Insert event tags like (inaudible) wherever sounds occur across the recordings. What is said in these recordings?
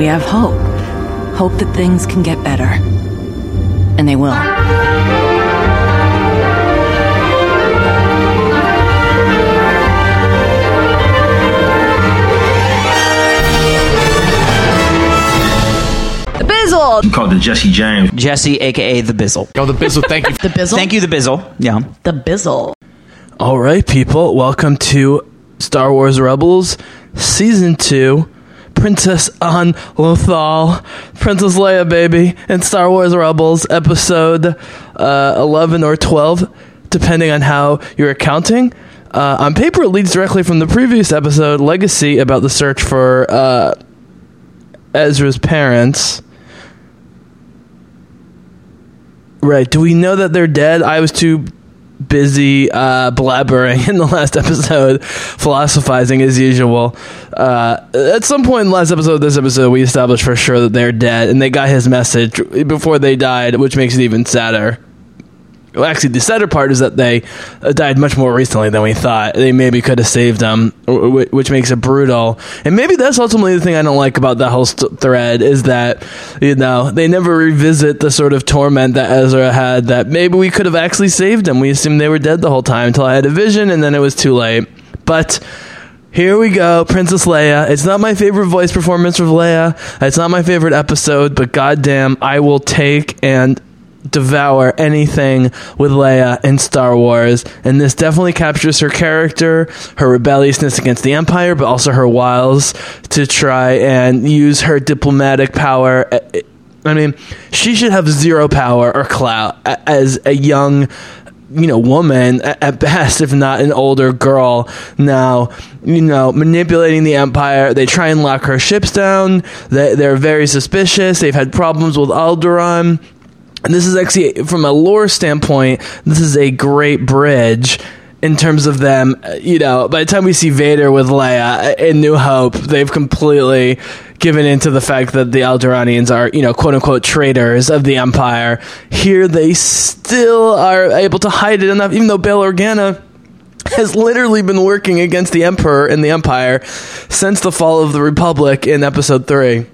we have hope. Hope that things can get better. And they will. The Bizzle! Called the Jesse James. Jesse, aka the Bizzle. Yo, the Bizzle, thank you. (laughs) The Bizzle? Thank you, the Bizzle. Yeah. The Bizzle. All right, people, welcome to Star Wars Rebels Season 2. Princess An Lothal, Princess Leia, baby, and Star Wars Rebels Episode uh, 11 or 12, depending on how you're counting. Uh, on paper, it leads directly from the previous episode, Legacy, about the search for uh, Ezra's parents. Right. Do we know that they're dead? I was too busy uh, blabbering (laughs) in the last episode, philosophizing as usual. Uh, at some point in last episode, this episode, we established for sure that they're dead, and they got his message before they died, which makes it even sadder. Well, actually, the sadder part is that they uh, died much more recently than we thought. They maybe could have saved them, wh- wh- which makes it brutal. And maybe that's ultimately the thing I don't like about that whole st- thread is that you know they never revisit the sort of torment that Ezra had. That maybe we could have actually saved them. We assumed they were dead the whole time until I had a vision, and then it was too late. But here we go, Princess Leia. It's not my favorite voice performance of Leia. It's not my favorite episode, but goddamn, I will take and devour anything with Leia in Star Wars. And this definitely captures her character, her rebelliousness against the Empire, but also her wiles to try and use her diplomatic power. I mean, she should have zero power or clout as a young you know woman at best if not an older girl now you know manipulating the empire they try and lock her ships down they, they're very suspicious they've had problems with alderaan this is actually from a lore standpoint this is a great bridge in terms of them you know by the time we see vader with leia in new hope they've completely given into the fact that the Alderaanians are, you know, quote unquote traitors of the Empire. Here they still are able to hide it enough, even though Bail Organa has literally been working against the Emperor and the Empire since the fall of the Republic in Episode 3.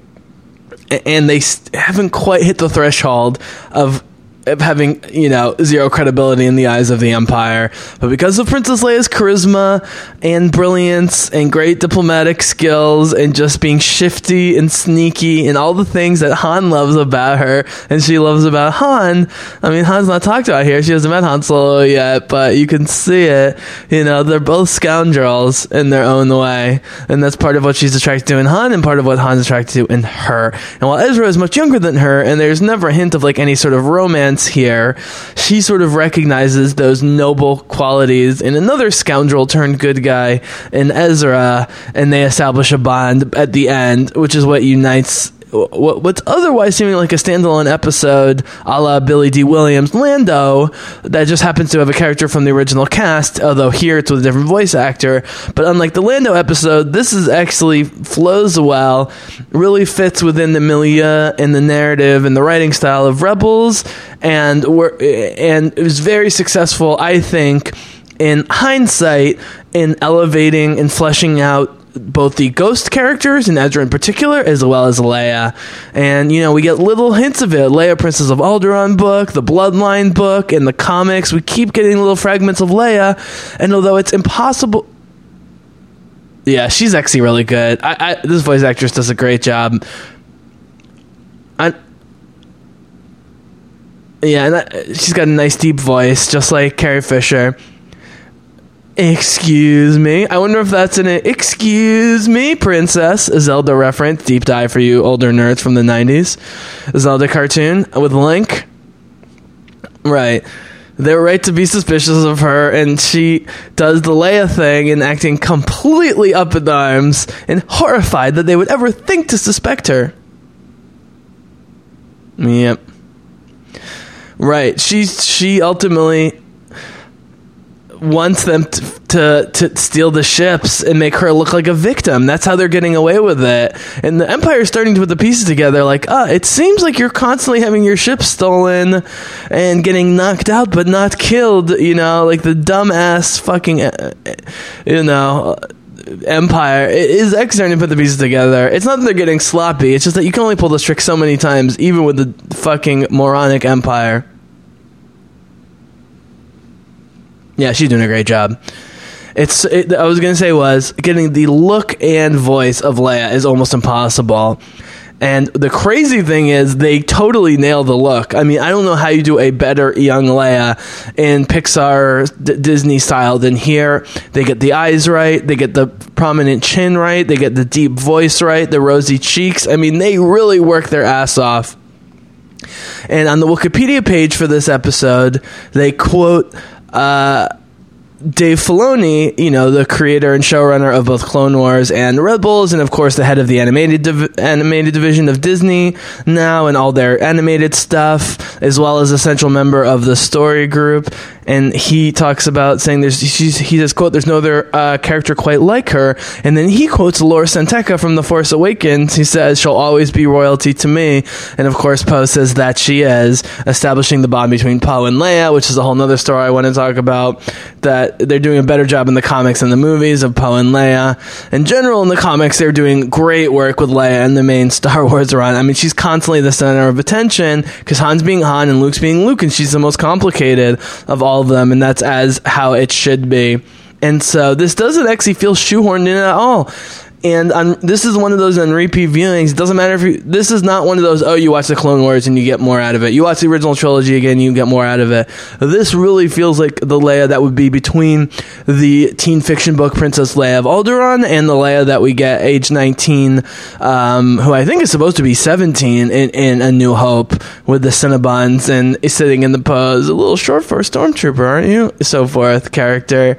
And they haven't quite hit the threshold of of having you know zero credibility in the eyes of the empire. But because of princess leia's charisma and brilliance and great diplomatic skills and just being shifty and sneaky and all the things that han loves about her and she loves about han i mean han's not talked about here. She hasn't met han solo yet but you can see it. You know they're both scoundrels in their own way. And that's part of what she's attracted to in han and part of what han's attracted to in her. And while ezra is much younger than her and there's never a hint of like any sort of romance here. She sort of recognizes those noble qualities in another scoundrel turned good guy in ezra and they establish a bond at the end which is what unites what's otherwise seeming like a standalone episode a la Billy Dee Williams Lando that just happens to have a character from the original cast, although here it's with a different voice actor. But unlike the Lando episode, this is actually flows well, really fits within the milieu and the narrative and the writing style of Rebels, and and it was very successful, I think, in hindsight, in elevating and fleshing out both the ghost characters and Ezra in particular, as well as Leia. And, you know, we get little hints of it. Leia, Princess of Alderaan book, the Bloodline book, and the comics. We keep getting little fragments of Leia. And although it's impossible. Yeah, she's actually really good. I, I, this voice actress does a great job. I, yeah, and I, she's got a nice deep voice, just like Carrie Fisher. Excuse me. I wonder if that's an excuse me, princess. Zelda reference. Deep dive for you older nerds from the 90s. A Zelda cartoon with Link. Right. They're right to be suspicious of her, and she does the Leia thing and acting completely up in arms and horrified that they would ever think to suspect her. Yep. Right. She she ultimately wants them to, to to steal the ships and make her look like a victim. That's how they're getting away with it. And the Empire's starting to put the pieces together. Like, ah, it seems like you're constantly having your ship stolen and getting knocked out, but not killed. You know, like the dumbass fucking, uh, you know. Empire it is starting to put the pieces together. It's not that they're getting sloppy. It's just that you can only pull this trick so many times, even with the fucking moronic Empire. Yeah, she's doing a great job. It's. It, I was gonna say was getting the look and voice of Leia is almost impossible. And the crazy thing is, they totally nail the look. I mean, I don't know how you do a better young Leia in Pixar D- Disney style than here. They get the eyes right, they get the prominent chin right, they get the deep voice right, the rosy cheeks. I mean, they really work their ass off. And on the Wikipedia page for this episode, they quote. Uh, Dave Filoni, you know, the creator and showrunner of both Clone Wars and Rebels, and of course the head of the animated div- animated division of Disney now, and all their animated stuff, as well as a central member of the story group. And he talks about saying there's he says quote there's no other uh, character quite like her, and then he quotes Lor San Tekka from The Force Awakens. He says she'll always be royalty to me, and of course Poe says that she is, establishing the bond between Poe and Leia, which is a whole other story I want to talk about. That they're doing a better job in the comics and the movies of Poe and Leia. In general, in the comics, they're doing great work with Leia and the main (laughs) Star Wars run. I mean, she's constantly the center of attention because Han's being Han and Luke's being Luke, and she's the most complicated of all of them, and that's as how it should be. And so this doesn't actually feel shoehorned in at all. And on, this is one of those on repeat viewings. It doesn't matter if you. This is not one of those. Oh, you watch the Clone Wars and you get more out of it. You watch the original trilogy again, you get more out of it. This really feels like the Leia that would be between the teen fiction book Princess Leia of Alderaan and the Leia that we get age nineteen, um, who I think is supposed to be seventeen in, in A New Hope with the Cinnabons and sitting in the pose, a little short for a stormtrooper, aren't you? So forth character.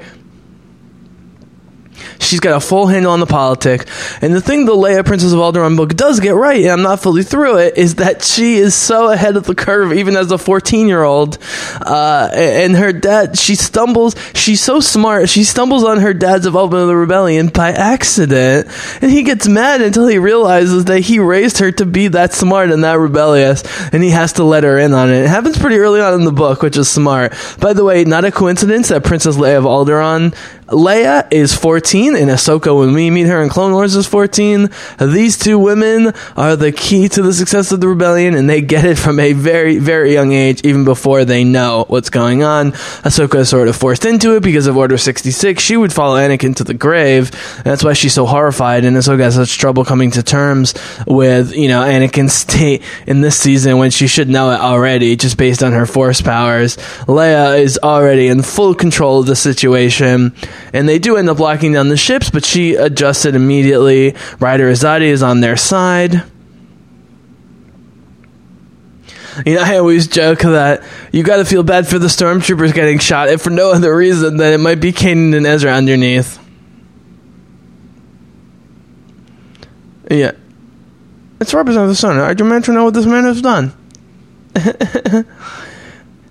She's got a full handle on the politics. And the thing the Leia Princess of Alderaan book does get right, and I'm not fully through it, is that she is so ahead of the curve, even as a 14 year old. Uh, and her dad, she stumbles, she's so smart, she stumbles on her dad's involvement in the rebellion by accident. And he gets mad until he realizes that he raised her to be that smart and that rebellious, and he has to let her in on it. It happens pretty early on in the book, which is smart. By the way, not a coincidence that Princess Leia of Alderaan Leia is 14, and Ahsoka, when we meet her in Clone Wars, is 14. These two women are the key to the success of the rebellion, and they get it from a very, very young age, even before they know what's going on. Ahsoka is sort of forced into it because of Order 66. She would follow Anakin to the grave, and that's why she's so horrified, and Ahsoka has such trouble coming to terms with, you know, Anakin's state in this season when she should know it already, just based on her force powers. Leia is already in full control of the situation and they do end up locking down the ships, but she adjusted immediately. Ryder Azadi is on their side. You know, I always joke that you got to feel bad for the stormtroopers getting shot, if for no other reason than it might be Kanan and Ezra underneath. Yeah. It's Representative of Son. I demand to know what this man has done. (laughs)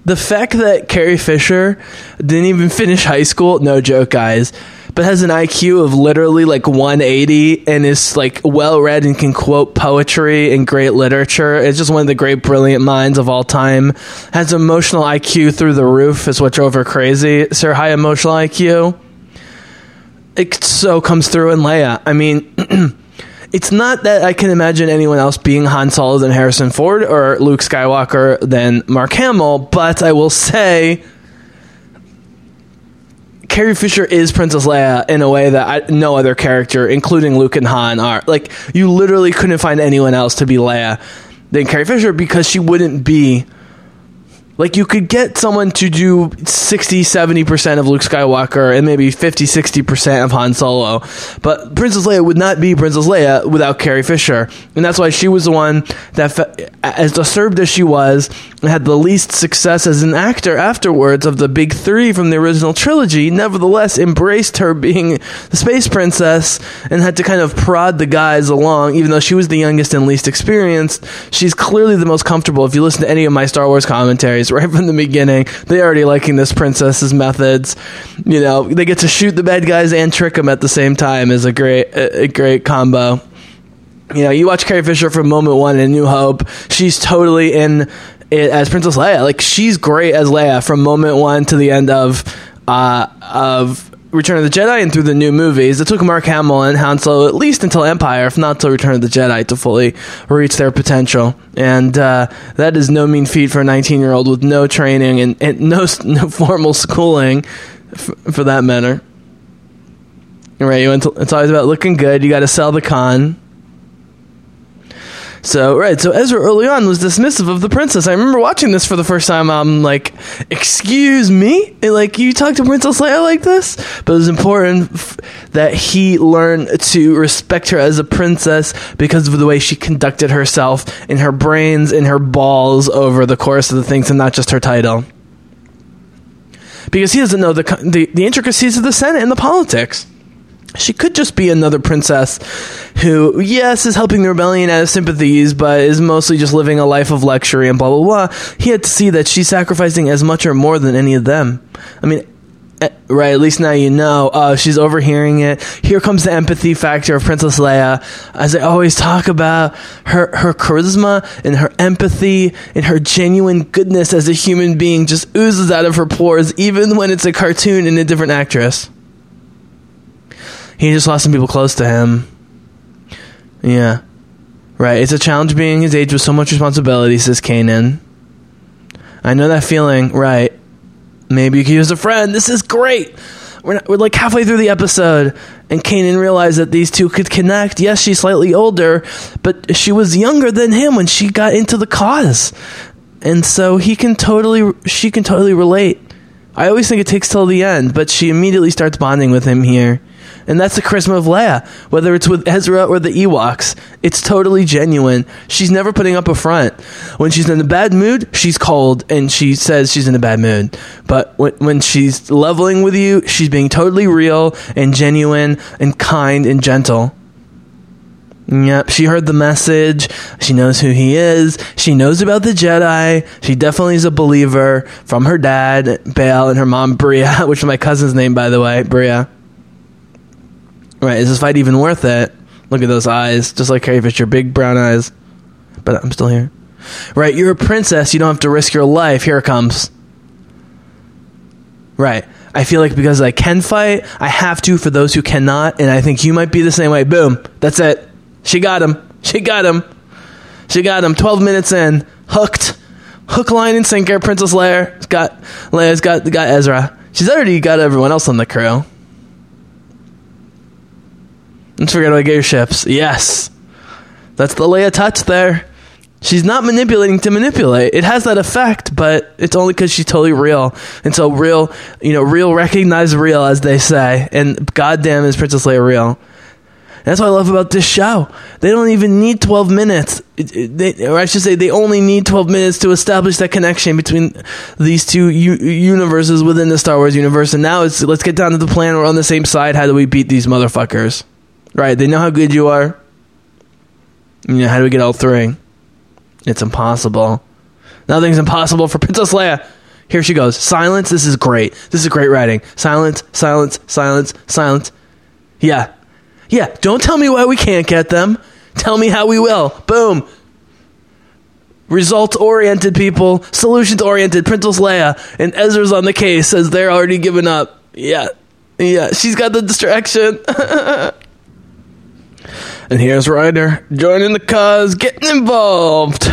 the fact that Carrie Fisher didn't even finish high school, no joke, guys, but has an IQ of literally like 180 and is like well read and can quote poetry and great literature. It's just one of the great, brilliant minds of all time. Has emotional IQ through the roof, is what drove her crazy. It's her high emotional IQ. It so comes through in Leia. I mean, (clears throat) it's not that I can imagine anyone else being Han Solo than Harrison Ford or Luke Skywalker than Mark Hamill, but I will say Carrie Fisher is Princess Leia in a way that I, no other character, including Luke and Han, are. Like, you literally couldn't find anyone else to be Leia than Carrie Fisher because she wouldn't be like you could get someone to do 60 70% of Luke Skywalker and maybe 50 60% of Han Solo. But Princess Leia would not be Princess Leia without Carrie Fisher. And that's why she was the one that as disturbed as she was had the least success as an actor afterwards of the big 3 from the original trilogy nevertheless embraced her being the space princess and had to kind of prod the guys along. Even though she was the youngest and least experienced she's clearly the most comfortable. If you listen to any of my Star Wars commentaries (laughs) right from the beginning. They already liking this princess's methods. You know, they get to shoot the bad guys and trick them at the same time is a great a great combo. You know, you watch Carrie Fisher from moment one in New Hope. She's totally in it as Princess Leia. Like she's great as Leia from moment one to the end of uh, of Return of the Jedi and through the new movies. It took Mark Hamill and Han Solo at least until Empire, if not till Return of the Jedi, to fully reach their potential. And uh, that is no mean feat for a 19 year old with no training and, and no no (laughs) formal schooling, for that matter. Right, you went to, it's always about looking good. You got to sell the con. So right, so Ezra early on was dismissive of the princess. I remember watching this for the first time. I'm like, "Excuse me, And, like you talk to Princess Leia like this?" But it was important f- that he learn to respect her as a princess because of the way she conducted herself in her brains and her balls over the course of the things, and not just her title. Because he doesn't know the the, the intricacies of the Senate and the politics she could just be another princess who, yes, is helping the rebellion out of sympathies, but is mostly just living a life of luxury and blah, blah, blah. He had to see that she's sacrificing as much or more than any of them. I mean, eh, right, at least now you know. Uh, she's overhearing it. Here comes the empathy factor of Princess Leia. As I always talk about, her, her charisma and her empathy and her genuine goodness as a human being just oozes out of her pores, even when it's a cartoon and a different actress. He just lost some people close to him. Yeah. Right. It's a challenge being his age with so much responsibility, says Kanan. I know that feeling. Right. Maybe you could use a friend. This is great. We're, not, we're like halfway through the episode, and Kanan realized that these two could connect. Yes, she's slightly older, but she was younger than him when she got into the cause. And so he can totally, she can totally relate. I always think it takes till the end, but she immediately starts bonding with him here. And that's the charisma of Leia. Whether it's with Ezra or the Ewoks, it's totally genuine. She's never putting up a front. When she's in a bad mood, she's cold and she says she's in a bad mood. But when, when she's leveling with you, she's being totally real and genuine and kind and gentle. Yep, she heard the message. She knows who he is. She knows about the Jedi. She definitely is a believer from her dad, Bail, and her mom, Bria, (laughs) which is my cousin's name, by the way, Bria. Right, is this fight even worth it? Look at those eyes, just like Carrie Fisher, big brown eyes. But I'm still here. Right, you're a princess, you don't have to risk your life. Here it comes. Right. I feel like because I can fight, I have to for those who cannot, and I think you might be the same way. Boom. That's it. She got him. She got him. She got him. 12 minutes in. Hooked. Hook, line, and sinker. Princess Leia. Got Leia's got got Ezra. She's already got everyone else on the crew. Let's forget about ships. Yes. That's the Leia touch there. She's not manipulating to manipulate. It has that effect, but it's only because she's totally real. And so real, you know, real recognize real, as they say. And goddamn is Princess Leia real. That's what I love about this show. They don't even need 12 minutes. They, or I should say, they only need 12 minutes to establish that connection between these two u- universes within the Star Wars universe. And now it's let's get down to the plan. We're on the same side. How do we beat these motherfuckers? Right? They know how good you are. You know, how do we get all three? It's impossible. Nothing's impossible for Princess Leia. Here she goes. Silence. This is great. This is great writing. Silence, silence, silence, silence. Yeah. Yeah. Don't tell me why we can't get them. Tell me how we will. Boom. Results oriented people, solutions oriented. Princess Leia and Ezra's on the case says they're already given up. Yeah. Yeah. She's got the distraction. (laughs) and here's Ryder joining the cause, getting involved.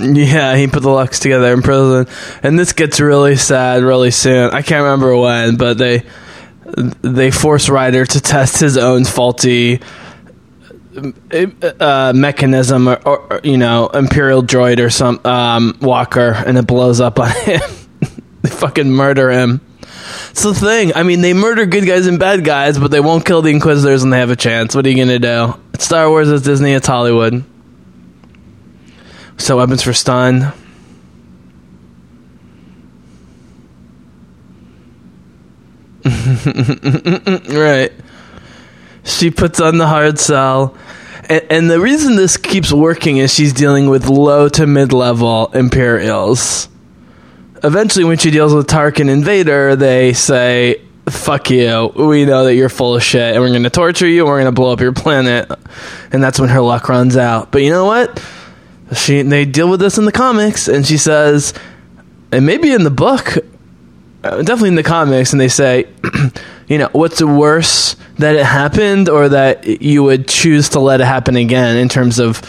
Yeah, he put the Lux together in prison, and this gets really sad really soon. I can't remember when, but they they force Ryder to test his own faulty uh, mechanism, or, or you know, Imperial droid or some um, Walker, and it blows up on (laughs) him. they fucking murder him. It's the thing. I mean, they murder good guys and bad guys, but they won't kill the Inquisitors when they have a chance. What are you gonna do? It's Star Wars, it's Disney, it's Hollywood. So weapons for stun. (laughs) right. She puts on the hard sell. And, and the reason this keeps working is she's dealing with low to mid level Imperials. Eventually, when she deals with Tarkin and Vader, they say, Fuck you. We know that you're full of shit, and we're going to torture you, and we're going to blow up your planet. And that's when her luck runs out. But you know what? she they deal with this in the comics and she says and maybe in the book, uh, definitely in the comics, and they say, (clears throat) you know, what's worse that it happened or that you would choose to let it happen again in terms of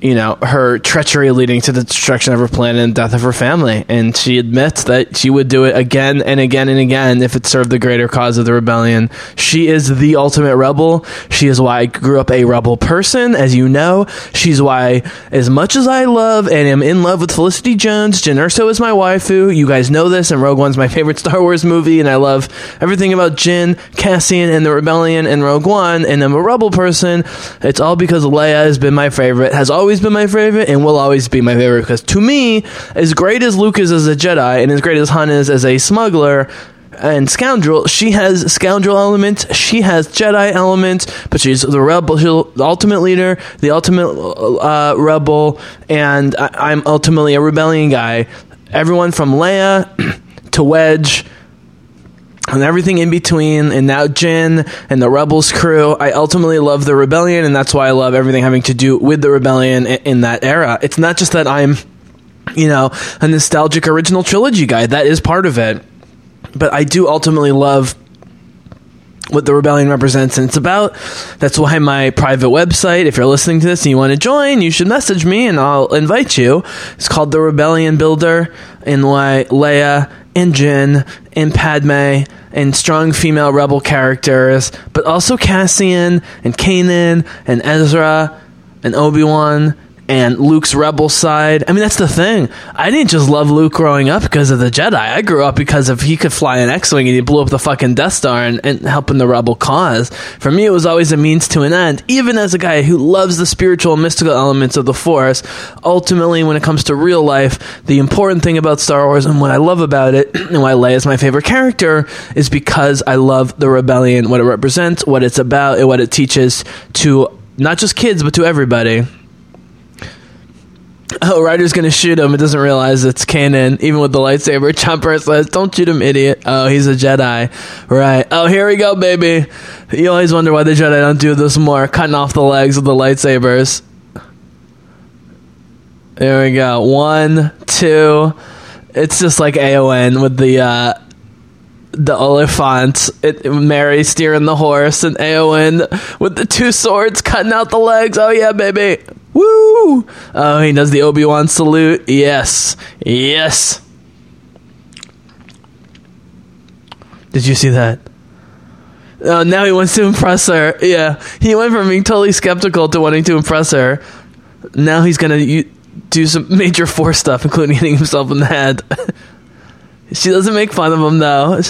you know, her treachery leading to the destruction of her planet and death of her family. And she admits that she would do it again and again and again if it served the greater cause of the rebellion. She is the ultimate rebel. She is why I grew up a rebel person, as you know. She's why, as much as I love and am in love with Felicity Jones, Jyn Erso is my waifu. You guys know this, and Rogue One's my favorite (laughs) Star Wars movie, and I love everything about Jyn, Cassian, and the rebellion and Rogue One, and I'm a rebel person. It's all because Leia has been my favorite, has always always been my favorite and will always be my favorite because to me, as great as Luke is as a Jedi and as great as Han is as a smuggler, and scoundrel. She has scoundrel elements. She has Jedi elements, but she's the rebel, she's the ultimate leader, the ultimate uh, rebel, and I, am ultimately a rebellion guy. Everyone from Leia (clears throat) to Wedge and everything in between, and now Jyn and the Rebels crew. I ultimately love the Rebellion, and that's why I love everything having to do with the Rebellion in, in that era. It's not just that I'm, you know, a nostalgic original trilogy guy. That is part of it, but I do ultimately love what the rebellion represents and it's about that's why my private website if you're listening to this and you want to join you should message me and i'll invite you it's called the rebellion builder and why leia and Jyn and Padme and strong female rebel characters, but also Cassian and Kanan and Ezra and Obi Wan and Luke's rebel side. I mean, that's the thing. I didn't just love Luke growing up because of the Jedi. I grew up because of he could fly an X-wing and he blew up the fucking Death Star and, and helping the rebel cause. For me, it was always a means to an end. Even as a guy who loves the spiritual and mystical elements of the Force, ultimately, when it comes to real life, the important thing about Star Wars and what I love about it (clears throat) and why Leia is my favorite character is because I love the rebellion, what it represents, what it's about, and what it teaches to not just kids but to everybody. Oh, Ryder's gonna shoot him. It doesn't realize it's Kanan, even with the lightsaber. (laughs) Chopper says, "Don't shoot him, idiot." Oh, he's a Jedi, right? Oh, here we go, baby. You always wonder why the Jedi don't do this more, cutting off the legs with the lightsabers. There we go. One, two. It's just like AON with the uh, the Oliphaunt. It, Merry steering the horse, and Eowyn with the two swords cutting out the legs. Oh yeah, baby. Woo! Oh, he does the Obi Wan salute. Yes. Yes. Did you see that? Oh, now he wants to impress her. Yeah. He went from being totally skeptical to wanting to impress her. Now he's going to do some (laughs) major force stuff, including hitting himself in the head. (laughs) she doesn't make fun of him, though.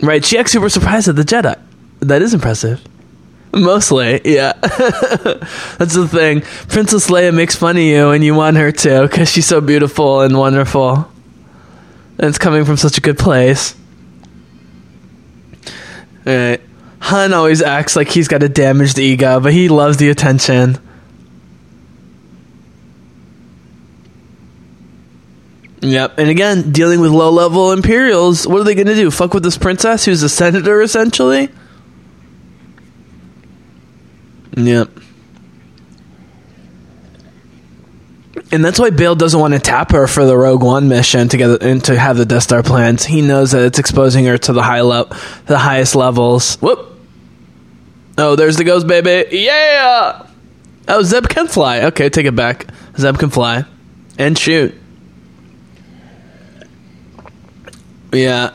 Right. She acts super surprised at the Jedi. That is impressive. Mostly, yeah. (laughs) That's the thing. Princess Leia makes fun of you, and you want her to because she's so beautiful and wonderful. And it's coming from such a good place. Alright. Han always acts like he's got a damaged ego, but he loves the attention. Yep. And again, dealing with low level Imperials, what are they going to do? Fuck with this princess who's a senator, essentially? Yep. And that's why Bail doesn't want to tap her for the Rogue One mission to get and to have the Death Star plans. He knows that it's exposing her to the high level, the highest levels. Whoop! Oh, there's the ghost baby. Yeah. Oh, Zeb can fly. Okay, take it back. Zeb can fly and shoot. Yeah.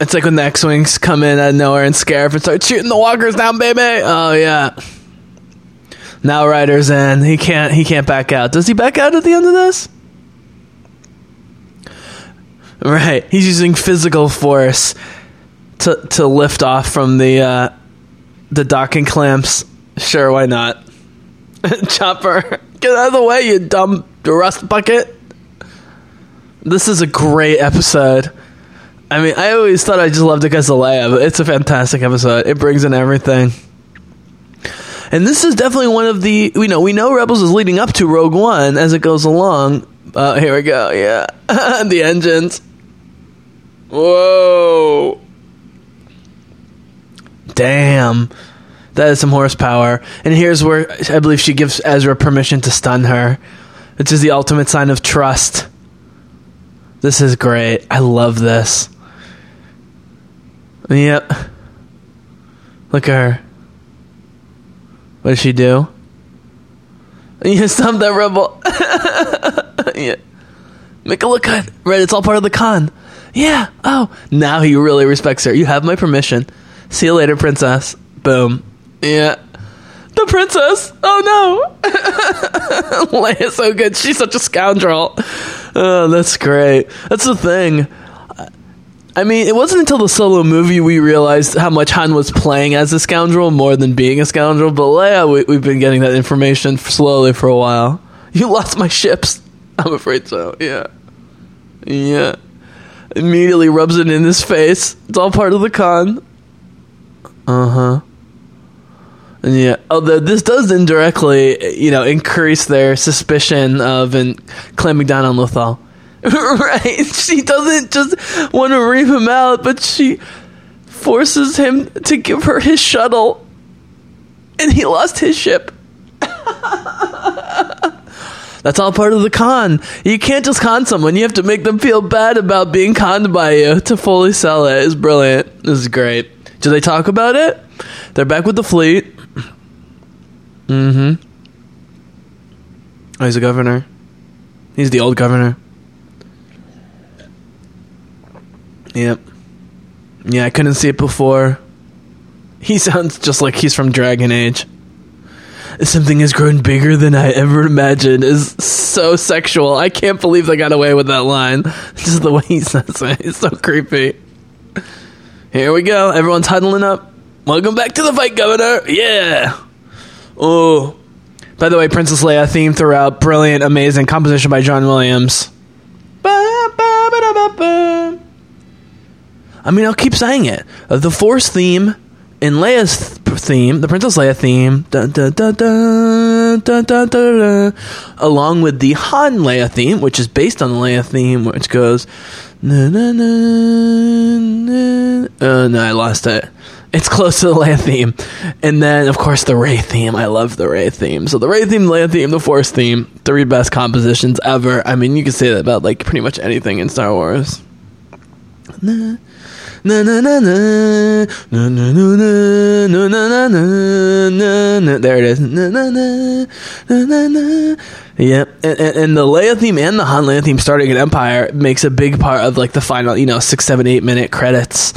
It's like when the X-wings come in out of nowhere and scare and start shooting the walkers down, baby. Oh yeah. Now Ryder's in. He can't. He can't back out. Does he back out at the end of this? Right. He's using physical force to to lift off from the uh, the docking clamps. Sure, why not? (laughs) Chopper, get out of the way, you dumb rust bucket. This is a great episode. I mean, I always thought I just loved it because of Leia, but it's a fantastic episode. It brings in everything. And this is definitely one of the you know we know Rebels is leading up to Rogue One as it goes along. Uh, here we go. Yeah, (laughs) the engines. Whoa! Damn, that is some horsepower. And here's where I believe she gives Ezra permission to stun her, which is the ultimate sign of trust. This is great. I love this. Yep. Look at her. What does she do? (laughs) You stop that rebel. (laughs) yeah. Make it look good. Right, it's all part of the con. Yeah. Oh, now he really respects her. You have my permission. See you later, princess. Boom. Yeah. The princess. Oh no. (laughs) Leia's so good. She's such a scoundrel. Oh, that's great. That's the thing. I mean, it wasn't until the solo movie we realized how much Han was playing as a scoundrel more than being a scoundrel. But Leia, we, we've been getting that information slowly for a while. You lost my ships. (laughs) I'm afraid so. Yeah. Yeah. Immediately rubs it in his face. It's all part of the con. Uh huh. And yeah, although this does indirectly, you know, increase their suspicion of and clamping down on Lothal. (laughs) right? She doesn't just want to reap him out, but she forces him to give her his shuttle, and he lost his ship. (laughs) That's all part of the con. You can't just con someone. You have to make them feel bad about being conned by you to fully sell it. It's brilliant. This is great. Do they talk about it? They're back with the fleet. Mm-hmm. Oh, he's a governor. He's the old governor. Yep. Yeah, I couldn't see it before. He (laughs) sounds just like he's from Dragon Age. Something has grown bigger than I ever imagined is so sexual. I can't believe they got away with that line. (laughs) Just the way he says it. It's so creepy. Here we go. Everyone's huddling up. Welcome back to the fight, Governor. Yeah. Oh. By the way, Princess Leia theme throughout. Brilliant, amazing composition by John Williams. Ba-ba-ba-da-ba-ba. I mean, I'll keep saying it. Uh, the Force theme in Leia's theme, the Princess Leia theme, along with the Han Leia theme, which is based on the Leia theme, which goes. Na, na, na, oh, no, I lost it. It's close to the Leia theme. And then, of course, the Rey theme. I love the Rey theme. So, the Rey theme, Leia theme, the Force theme, three best compositions ever. I mean, you could say that about like pretty much anything in Star Wars. Na, na na na na na na na na na na na na na there it is na na na na na na yep and, and, and the Leia theme and the Han Leia theme starting at Empire makes a big part of like the final you know six seven eight minute credits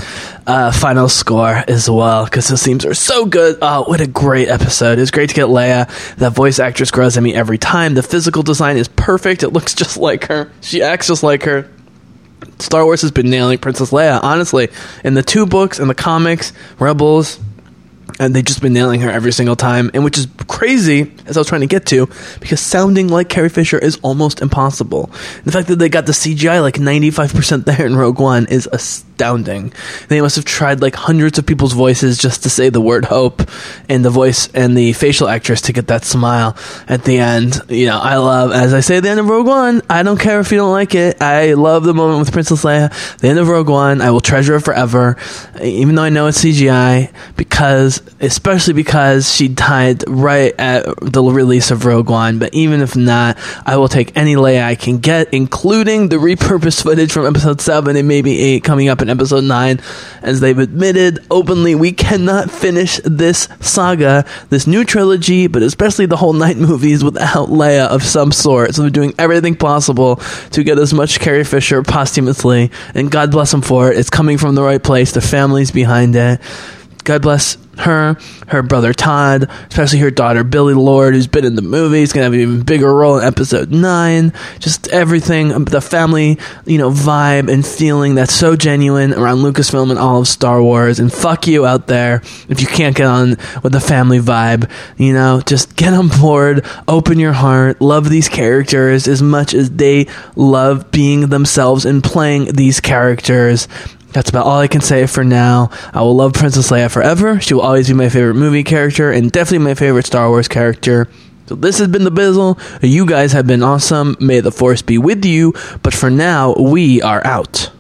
uh, final score as well because those themes are so good oh what a great episode it's great to get Leia that voice actress grows on me every time the physical design is perfect it looks just like her she acts just like her Star Wars has been nailing Princess Leia, honestly. In the two books and the comics, Rebels, and they've just been nailing her every single time, and which is crazy, as I was trying to get to, because sounding like Carrie Fisher is almost impossible. The fact that they got the CGI like 95% there in Rogue One is astounding. They must have tried like hundreds of people's voices just to say the word hope, and the voice and the facial actress to get that smile at the end. You know, I love, as I say at the end of Rogue One, I don't care if you don't like it. I love the moment with Princess Leia, the end of Rogue One. I will treasure it forever, even though I know it's CGI, because especially because she died right at the release of Rogue One. But even if not, I will take any Leia I can get, including the repurposed footage from Episode Seven and maybe Eight coming up in Episode Nine, as they've admitted openly. We cannot finish this saga, this new trilogy, but especially the whole night movies without Leia of some sort. So they're doing everything possible to get as much Carrie Fisher posthumously, and God bless them for it. It's coming from the right place. The family's behind it. God bless her, her brother Todd, especially her daughter Billie Lourd, who's been in the movies, gonna have an even bigger role in episode nine. Just everything, um, the family, you know, vibe and feeling that's so genuine around Lucasfilm and all of Star Wars. And fuck you out there if you can't get on with the family vibe. You know, just get on board, open your heart, love these characters as much as they love being themselves and playing these characters. That's about all I can say for now. I will love Princess Leia forever. She will always be my favorite movie character and definitely my favorite Star Wars character. So this has been the Bizzle. You guys have been awesome. May the Force be with you. But for now, we are out.